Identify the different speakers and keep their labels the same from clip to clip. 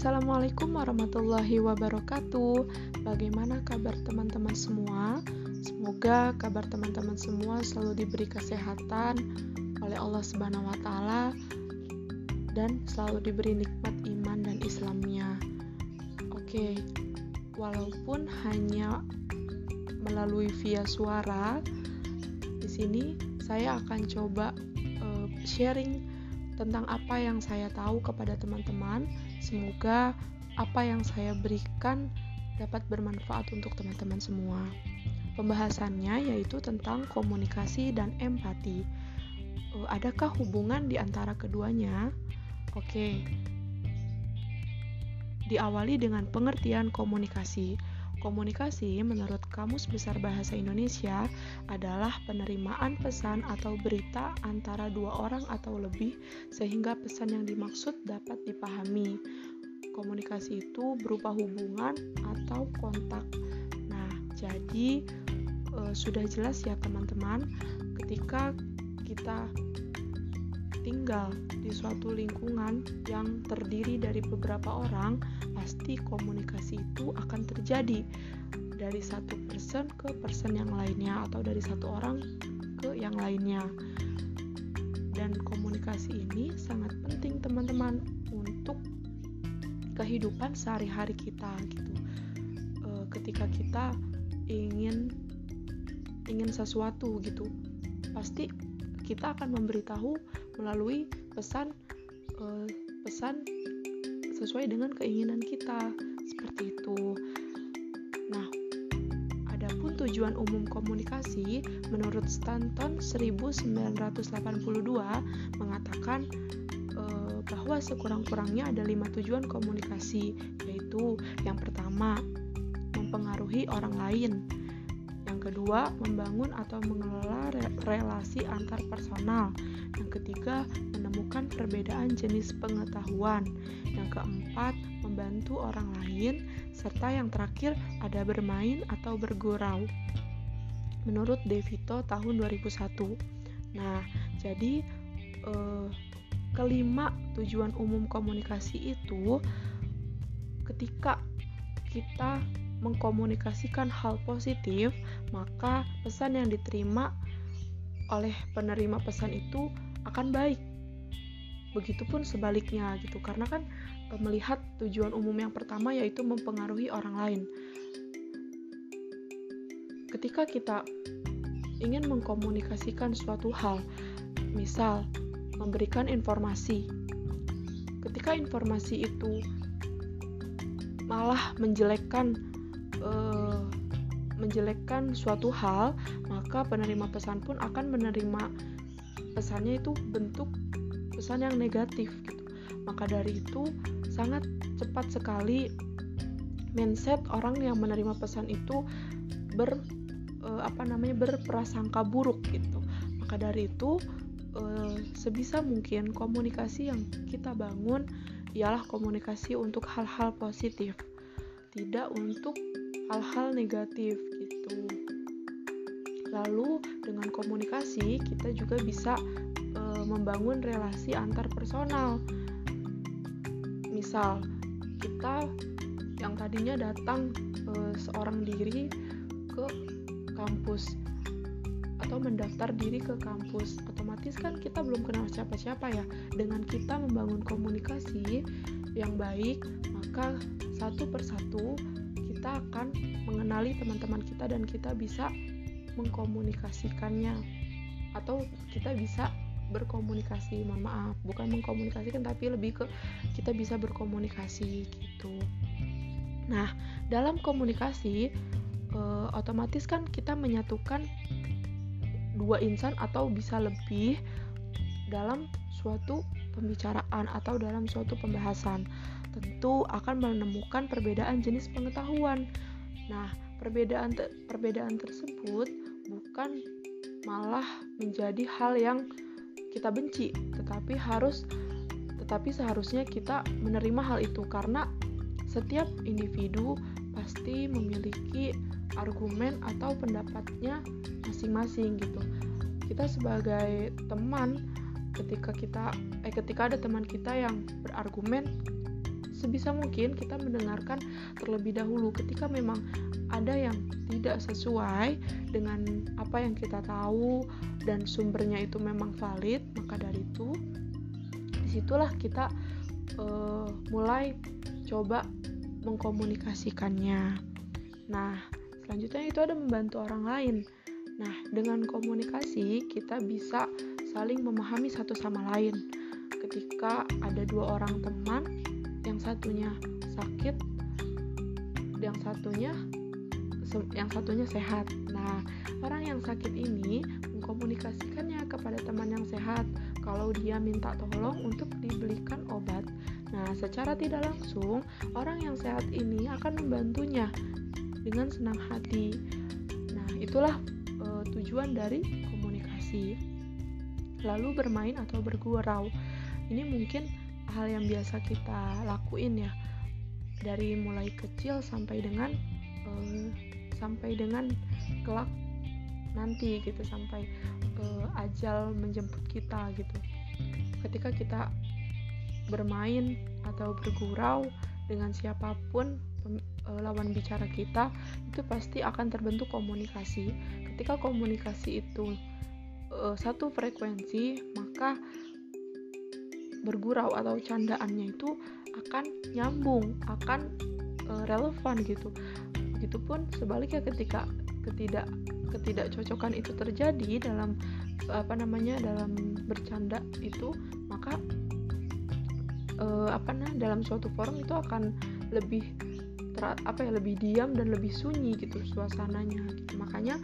Speaker 1: Assalamualaikum warahmatullahi wabarakatuh. Bagaimana kabar teman-teman semua? Semoga kabar teman-teman semua selalu diberi kesehatan oleh Allah Subhanahu wa taala dan selalu diberi nikmat iman dan Islamnya. Oke. Walaupun hanya melalui via suara, di sini saya akan coba uh, sharing tentang apa yang saya tahu kepada teman-teman. Semoga apa yang saya berikan dapat bermanfaat untuk teman-teman semua. Pembahasannya yaitu tentang komunikasi dan empati. Uh, adakah hubungan di antara keduanya? Oke. Diawali dengan pengertian komunikasi. Komunikasi menurut Kamus Besar Bahasa Indonesia adalah penerimaan pesan atau berita antara dua orang atau lebih sehingga pesan yang dimaksud dapat dipahami. Komunikasi itu berupa hubungan atau kontak. Nah, jadi e, sudah jelas ya teman-teman, ketika kita tinggal di suatu lingkungan yang terdiri dari beberapa orang, pasti komunikasi itu akan terjadi dari satu person ke person yang lainnya atau dari satu orang ke yang lainnya. Dan komunikasi ini sangat penting teman-teman untuk kehidupan sehari-hari kita gitu. E, ketika kita ingin ingin sesuatu gitu, pasti kita akan memberitahu melalui pesan uh, pesan sesuai dengan keinginan kita seperti itu. Nah, adapun tujuan umum komunikasi menurut Stanton 1982 mengatakan uh, bahwa sekurang-kurangnya ada lima tujuan komunikasi yaitu yang pertama mempengaruhi orang lain yang kedua, membangun atau mengelola relasi antar personal. Yang ketiga, menemukan perbedaan jenis pengetahuan. Yang keempat, membantu orang lain. Serta yang terakhir, ada bermain atau bergurau. Menurut Devito tahun 2001. Nah, jadi eh, kelima tujuan umum komunikasi itu ketika kita mengkomunikasikan hal positif, maka pesan yang diterima oleh penerima pesan itu akan baik. Begitupun sebaliknya gitu. Karena kan melihat tujuan umum yang pertama yaitu mempengaruhi orang lain. Ketika kita ingin mengkomunikasikan suatu hal, misal memberikan informasi. Ketika informasi itu malah menjelekkan uh, menjelekkan suatu hal, maka penerima pesan pun akan menerima pesannya itu bentuk pesan yang negatif gitu. Maka dari itu sangat cepat sekali mindset orang yang menerima pesan itu ber uh, apa namanya berprasangka buruk gitu. Maka dari itu uh, sebisa mungkin komunikasi yang kita bangun ialah komunikasi untuk hal-hal positif, tidak untuk hal-hal negatif gitu. Lalu dengan komunikasi kita juga bisa e, membangun relasi antar personal. Misal kita yang tadinya datang e, seorang diri ke kampus atau mendaftar diri ke kampus otomatis kan kita belum kenal siapa-siapa ya dengan kita membangun komunikasi yang baik maka satu persatu kita akan mengenali teman-teman kita dan kita bisa mengkomunikasikannya. Atau kita bisa berkomunikasi mohon maaf bukan mengkomunikasikan tapi lebih ke kita bisa berkomunikasi gitu. Nah dalam komunikasi eh, otomatis kan kita menyatukan dua insan atau bisa lebih dalam suatu pembicaraan atau dalam suatu pembahasan tentu akan menemukan perbedaan jenis pengetahuan. Nah, perbedaan te perbedaan tersebut bukan malah menjadi hal yang kita benci, tetapi harus tetapi seharusnya kita menerima hal itu karena setiap individu pasti memiliki argumen atau pendapatnya masing-masing gitu. Kita sebagai teman ketika kita eh ketika ada teman kita yang berargumen sebisa mungkin kita mendengarkan terlebih dahulu. Ketika memang ada yang tidak sesuai dengan apa yang kita tahu dan sumbernya itu memang valid maka dari itu di situlah kita uh, mulai coba mengkomunikasikannya. Nah selanjutnya itu ada membantu orang lain. Nah dengan komunikasi kita bisa saling memahami satu sama lain. Ketika ada dua orang teman yang satunya sakit yang satunya yang satunya sehat. Nah, orang yang sakit ini mengkomunikasikannya kepada teman yang sehat kalau dia minta tolong untuk dibelikan obat. Nah, secara tidak langsung, orang yang sehat ini akan membantunya dengan senang hati. Nah, itulah e, tujuan dari komunikasi. Lalu bermain atau bergurau ini mungkin hal yang biasa kita lakuin ya. Dari mulai kecil sampai dengan uh, sampai dengan kelak nanti gitu sampai uh, ajal menjemput kita gitu. Ketika kita bermain atau bergurau dengan siapa pun uh, lawan bicara kita itu pasti akan terbentuk komunikasi. Ketika komunikasi itu uh, satu frekuensi maka bergurau atau candaannya itu akan nyambung, akan uh, relevan gitu. Begitupun sebaliknya ketika ketidak ketidakcocokan itu terjadi dalam apa namanya dalam bercanda itu maka uh, apa nah dalam suatu forum itu akan lebih ter, apa ya lebih diam dan lebih sunyi gitu suasananya gitu. makanya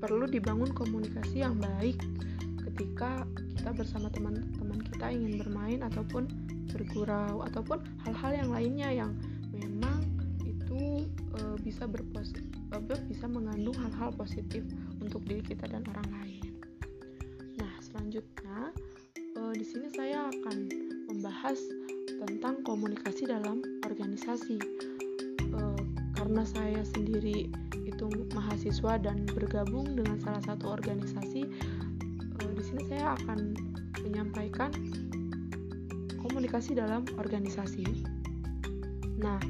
Speaker 1: perlu dibangun komunikasi yang baik ketika kita bersama teman-teman kita ingin bermain ataupun bergurau ataupun hal-hal yang lainnya yang memang itu e, bisa berpos bisa mengandung hal-hal positif untuk diri kita dan orang lain. Nah, selanjutnya e, di sini saya akan membahas tentang komunikasi dalam organisasi. E, karena saya sendiri itu mahasiswa dan bergabung dengan salah satu organisasi di sini saya akan menyampaikan komunikasi dalam organisasi. Nah,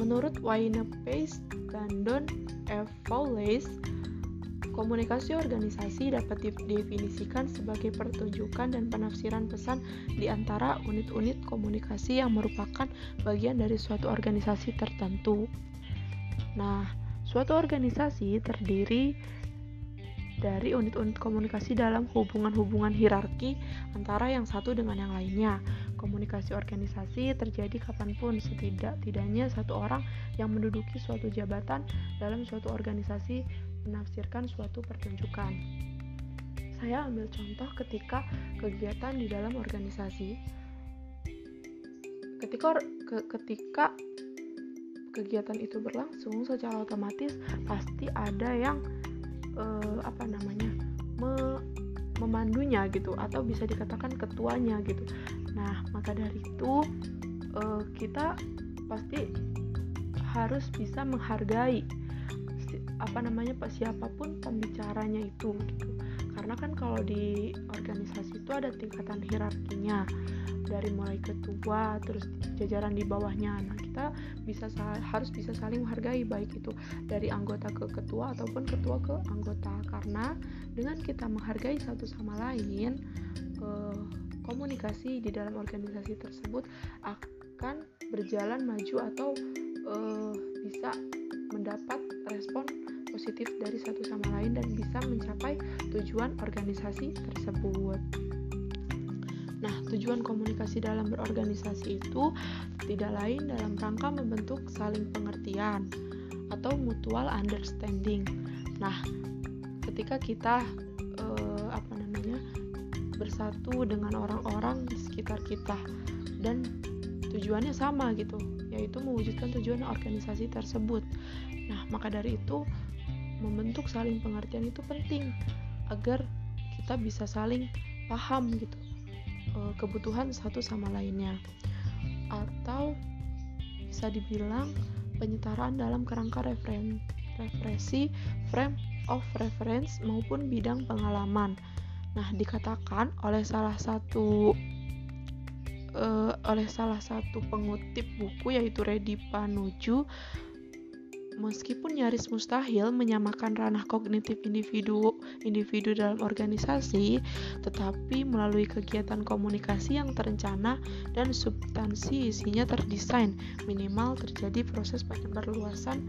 Speaker 1: menurut Wayne Pace dan Don F. Fowles, komunikasi organisasi dapat didefinisikan sebagai pertunjukan dan penafsiran pesan di antara unit-unit komunikasi yang merupakan bagian dari suatu organisasi tertentu. Nah, suatu organisasi terdiri dari unit-unit komunikasi dalam hubungan-hubungan hierarki antara yang satu dengan yang lainnya. Komunikasi organisasi terjadi kapan pun setidak-tidaknya satu orang yang menduduki suatu jabatan dalam suatu organisasi menafsirkan suatu pertunjukan. Saya ambil contoh ketika kegiatan di dalam organisasi. Ketika ke, ketika kegiatan itu berlangsung secara otomatis pasti ada yang uh, apa namanya me memandunya gitu atau bisa dikatakan ketuanya gitu. Nah maka dari itu uh, kita pasti harus bisa menghargai apa namanya pak siapa pun pembicaranya itu gitu karena kan kalau di organisasi itu ada tingkatan hierarkinya dari mulai ketua terus jajaran di bawahnya nah kita bisa harus bisa saling menghargai baik itu dari anggota ke ketua ataupun ketua ke anggota karena dengan kita menghargai satu sama lain eh, komunikasi di dalam organisasi tersebut akan berjalan maju atau eh, bisa mendapat respon positif dari satu sama lain dan bisa mencapai tujuan organisasi tersebut. Nah, tujuan komunikasi dalam berorganisasi itu tidak lain dalam rangka membentuk saling pengertian atau mutual understanding. Nah, ketika kita eh, apa namanya bersatu dengan orang-orang di sekitar kita dan tujuannya sama gitu, yaitu mewujudkan tujuan organisasi tersebut. Nah, maka dari itu membentuk saling pengertian itu penting agar kita bisa saling paham gitu Eh, kebutuhan satu sama lainnya atau bisa dibilang penyetaraan dalam kerangka referen referensi frame of reference maupun bidang pengalaman. Nah, dikatakan oleh salah satu uh, oleh salah satu pengutip buku yaitu Redi Panuju meskipun nyaris mustahil menyamakan ranah kognitif individu individu dalam organisasi, tetapi melalui kegiatan komunikasi yang terencana dan substansi isinya terdesain, minimal terjadi proses perluasan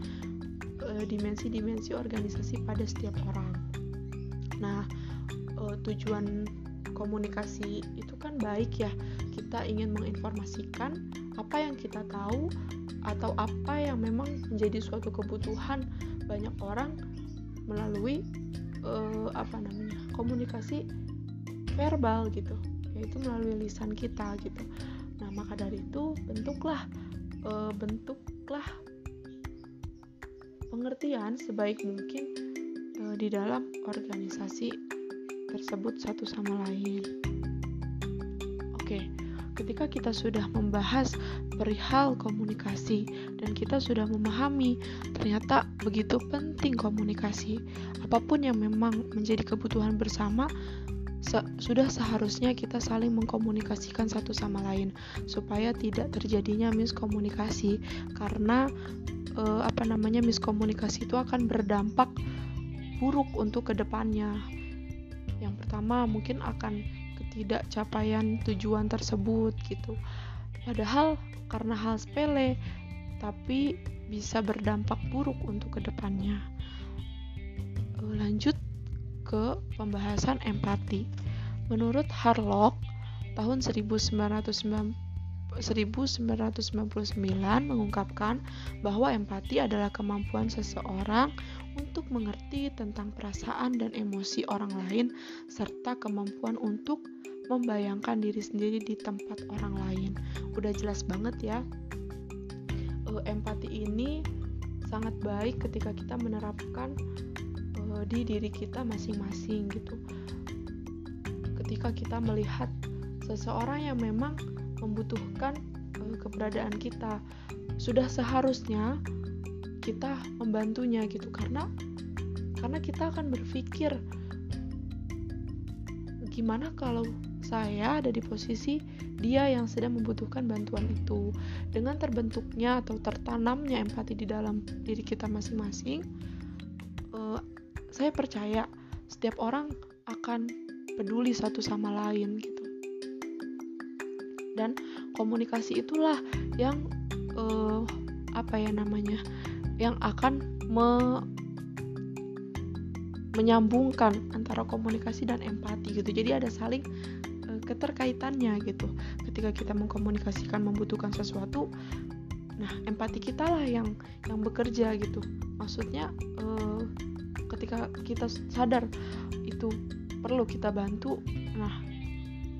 Speaker 1: eh, dimensi-dimensi organisasi pada setiap orang. Nah, e, tujuan komunikasi itu kan baik ya. Kita ingin menginformasikan apa yang kita tahu atau apa yang memang menjadi suatu kebutuhan banyak orang melalui uh, apa namanya komunikasi verbal gitu. Yaitu melalui lisan kita gitu. Nah maka dari itu bentuklah uh, bentuklah pengertian sebaik mungkin uh, di dalam organisasi tersebut satu sama lain. Oke okay ketika kita sudah membahas perihal komunikasi dan kita sudah memahami ternyata begitu penting komunikasi. Apa pun yang memang menjadi kebutuhan bersama se sudah seharusnya kita saling mengkomunikasikan satu sama lain supaya tidak terjadinya miskomunikasi karena e, apa namanya miskomunikasi itu akan berdampak buruk untuk ke depannya. Yang pertama mungkin akan ketidakcapaian tujuan tersebut gitu. Padahal karena hal sepele tapi bisa berdampak buruk untuk ke depannya. Eh, lanjut ke pembahasan empati. Menurut Harlock, tahun 1999 mengungkapkan bahwa empati adalah kemampuan seseorang untuk mengerti tentang perasaan dan emosi orang lain serta kemampuan untuk membayangkan diri sendiri di tempat orang lain. Udah jelas banget ya. Uh, empati ini sangat baik ketika kita menerapkan uh, di diri kita masing-masing gitu. Ketika kita melihat seseorang yang memang membutuhkan uh, keberadaan kita, sudah seharusnya kita membantunya gitu karena karena kita akan berpikir gimana kalau saya ada di posisi dia yang sedang membutuhkan bantuan itu. Dengan terbentuknya atau tertanamnya empati di dalam diri kita masing-masing, uh, saya percaya setiap orang akan peduli satu sama lain gitu. Dan komunikasi itulah yang uh, apa ya namanya, yang akan me menyambungkan antara komunikasi dan empati gitu. Jadi ada saling keterkaitannya gitu. Ketika kita mengkomunikasikan membutuhkan sesuatu nah empati kita lah yang yang bekerja gitu. Maksudnya uh, ketika kita sadar itu perlu kita bantu nah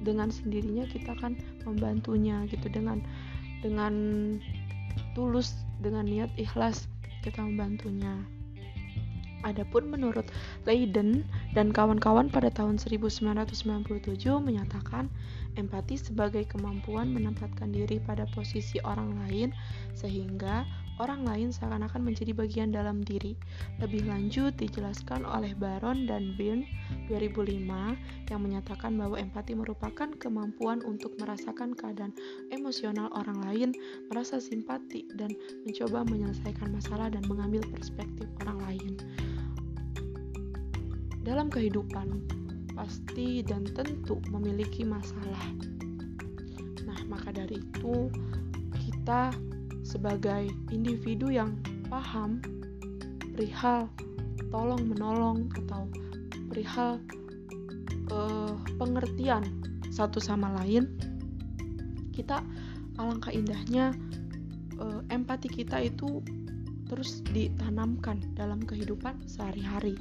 Speaker 1: dengan sendirinya kita akan membantunya gitu. Dengan dengan tulus dengan niat ikhlas kita membantunya. Adapun menurut Leiden dan kawan-kawan pada tahun 1997 menyatakan empati sebagai kemampuan menempatkan diri pada posisi orang lain sehingga orang lain seakan-akan menjadi bagian dalam diri. Lebih lanjut dijelaskan oleh Baron dan Byrne 2005 yang menyatakan bahwa empati merupakan kemampuan untuk merasakan keadaan emosional orang lain, merasa simpati dan mencoba menyelesaikan masalah dan mengambil perspektif orang lain. Dalam kehidupan pasti dan tentu memiliki masalah. Nah, maka dari itu kita sebagai individu yang paham perihal tolong menolong atau perihal uh, pengertian satu sama lain kita alangkah indahnya uh, empati kita itu terus ditanamkan dalam kehidupan sehari-hari.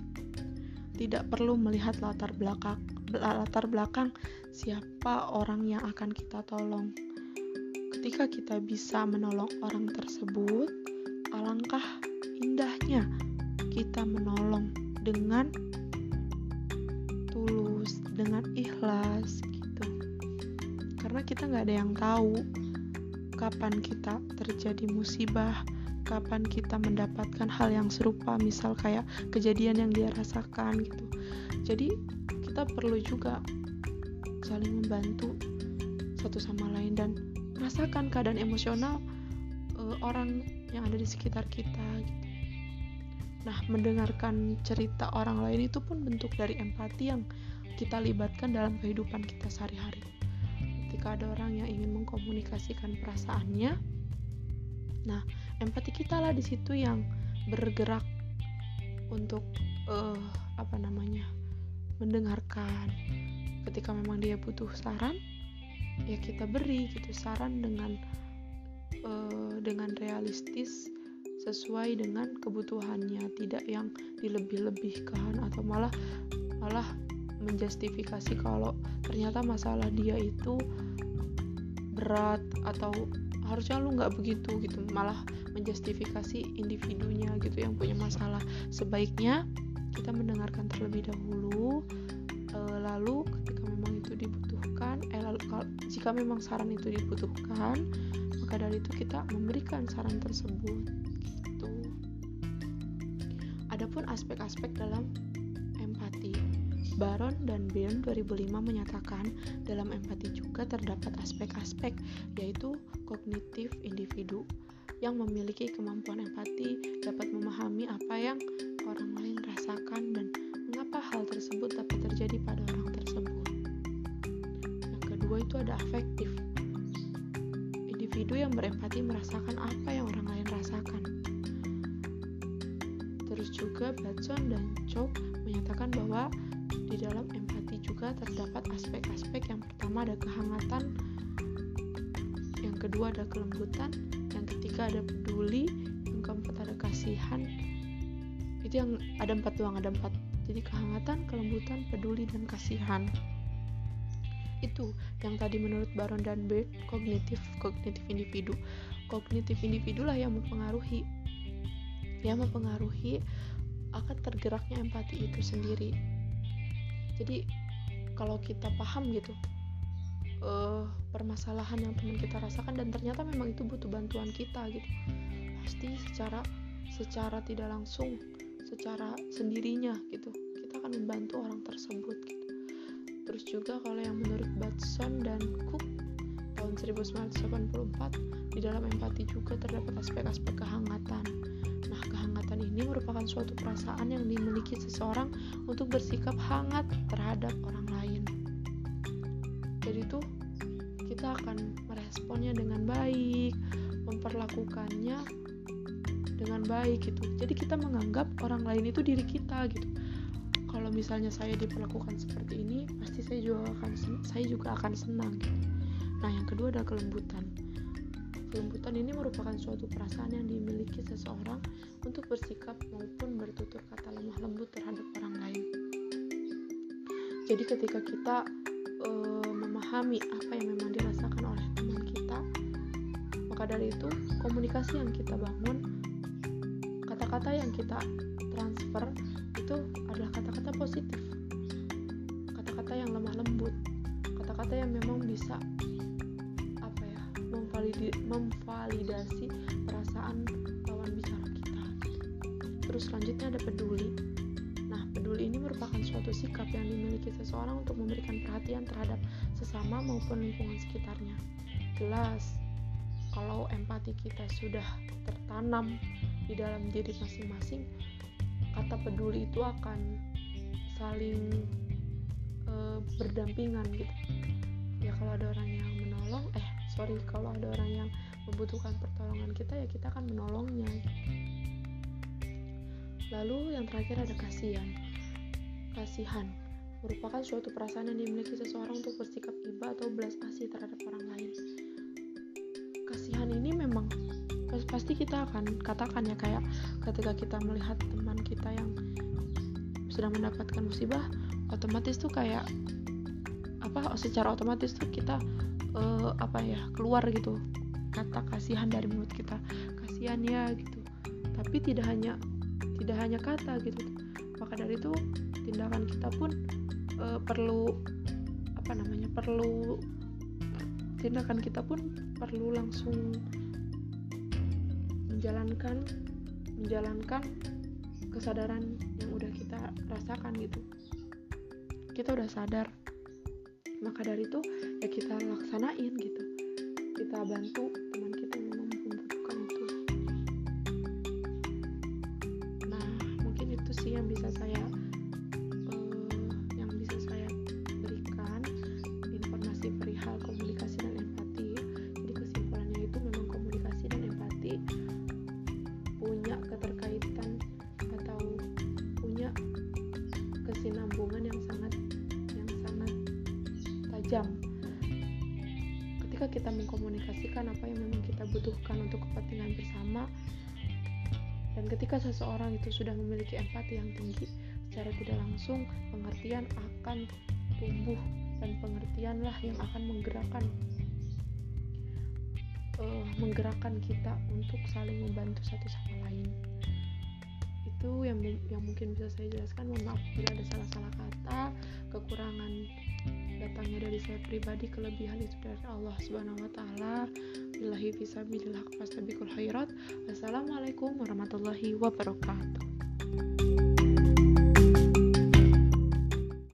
Speaker 1: Tidak perlu melihat latar belakang latar belakang siapa orang yang akan kita tolong ketika kita bisa menolong orang tersebut, alangkah indahnya kita menolong dengan tulus, dengan ikhlas gitu. Karena kita nggak ada yang tahu kapan kita terjadi musibah, kapan kita mendapatkan hal yang serupa, misal kayak kejadian yang dia rasakan gitu. Jadi kita perlu juga saling membantu satu sama lain dan merasakan keadaan emosional uh, orang yang ada di sekitar kita gitu. Nah, mendengarkan cerita orang lain itu pun bentuk dari empati yang kita libatkan dalam kehidupan kita sehari-hari. Ketika ada orang yang ingin mengkomunikasikan perasaannya, nah empati kita lah di situ yang bergerak untuk uh, apa namanya mendengarkan. Ketika memang dia butuh saran, ya kita beri gitu saran dengan uh, dengan realistis sesuai dengan kebutuhannya. Tidak yang dilebih-lebihkan atau malah malah menjustifikasi kalau ternyata masalah dia itu berat atau harusnya lu nggak begitu gitu malah menjustifikasi individunya gitu yang punya masalah. Sebaiknya kita mendengarkan terlebih dahulu lalu ketika memang itu dibutuhkan eh lalu kalau, jika memang saran itu dibutuhkan maka dari itu kita memberikan saran tersebut Adapun aspek-aspek dalam empati. Baron dan Byrne 2005 menyatakan dalam empati juga terdapat aspek-aspek yaitu kognitif individu yang memiliki kemampuan empati dapat memahami apa yang orang lain rasakan dan mengapa hal tersebut dapat terjadi pada orang tersebut. Yang kedua itu ada afektif. Individu yang berempati merasakan apa yang orang lain rasakan Terus juga Batson dan Chow menyatakan bahwa di dalam empati juga terdapat aspek-aspek yang pertama ada kehangatan, yang kedua ada kelembutan, yang ketiga ada peduli, yang keempat ada kasihan. Itu yang ada empat doang, ada empat. Kehangatan, kelembutan, peduli, dan kasihan. Itu yang tadi menurut Baron dan Bird, kognitif kognitif individu. Kognitif individu lah yang mempengaruhi yang mempengaruhi akan tergeraknya empati itu sendiri jadi kalau kita paham gitu uh, permasalahan yang teman kita rasakan dan ternyata memang itu butuh bantuan kita gitu pasti secara secara tidak langsung secara sendirinya gitu kita akan membantu orang tersebut gitu terus juga kalau yang menurut Batson dan Cook tahun 1984 di dalam empati juga terdapat aspek-aspek kehangatan kehangatan ini merupakan suatu perasaan yang dimiliki seseorang untuk bersikap hangat terhadap orang lain. Jadi tuh kita akan meresponnya dengan baik, memperlakukannya dengan baik gitu. Jadi kita menganggap orang lain itu diri kita gitu. Kalau misalnya saya diperlakukan seperti ini, pasti saya juga akan saya juga akan senang gitu. Nah, yang kedua adalah kelembutan Kelembutan ini merupakan suatu perasaan yang dimiliki seseorang untuk bersikap maupun bertutur kata lemah lembut terhadap orang lain. Jadi ketika kita e, memahami apa yang memang dirasakan oleh teman kita, maka dari itu komunikasi yang kita bangun, kata-kata yang kita transfer itu adalah kata-kata positif, kata-kata yang lemah lembut, kata-kata yang memang bisa memvalidasi perasaan lawan bicara kita. Terus selanjutnya ada peduli. Nah, peduli ini merupakan suatu sikap yang dimiliki seseorang untuk memberikan perhatian terhadap sesama maupun lingkungan sekitarnya. Jelas, kalau empati kita sudah tertanam di dalam diri masing-masing, kata peduli itu akan saling e, berdampingan gitu. Ya kalau ada orang yang menolong, eh sorry kalau ada orang yang membutuhkan pertolongan kita ya kita akan menolongnya. Lalu yang terakhir ada kasihan. Kasihan merupakan suatu perasaan yang dimiliki seseorang untuk bersikap iba atau belas kasih terhadap orang lain kasihan ini memang pasti kita akan katakan ya kayak ketika kita melihat teman kita yang sedang mendapatkan musibah otomatis tuh kayak apa secara otomatis tuh kita uh, apa ya keluar gitu. Kata kasihan dari mulut kita kasihan ya gitu. Tapi tidak hanya tidak hanya kata gitu. Maka dari itu tindakan kita pun uh, perlu apa namanya perlu tindakan kita pun perlu langsung menjalankan menjalankan kesadaran yang udah kita rasakan gitu. Kita udah sadar. Maka dari itu ya kita laksanain gitu. Kita bantu teman yang memang kita butuhkan untuk kepentingan bersama. Dan ketika seseorang itu sudah memiliki empati yang tinggi secara tidak langsung pengertian akan tumbuh dan pengertianlah yang akan menggerakkan uh, menggerakkan kita untuk saling membantu satu sama lain. Itu yang yang mungkin bisa saya jelaskan. Mohon maaf bila ada salah-salah kata kekurangan datangnya dari saya pribadi kelebihan itu dari Allah Subhanahu wa taala. Billahi fisabilillah khairat. Wassalamualaikum warahmatullahi wabarakatuh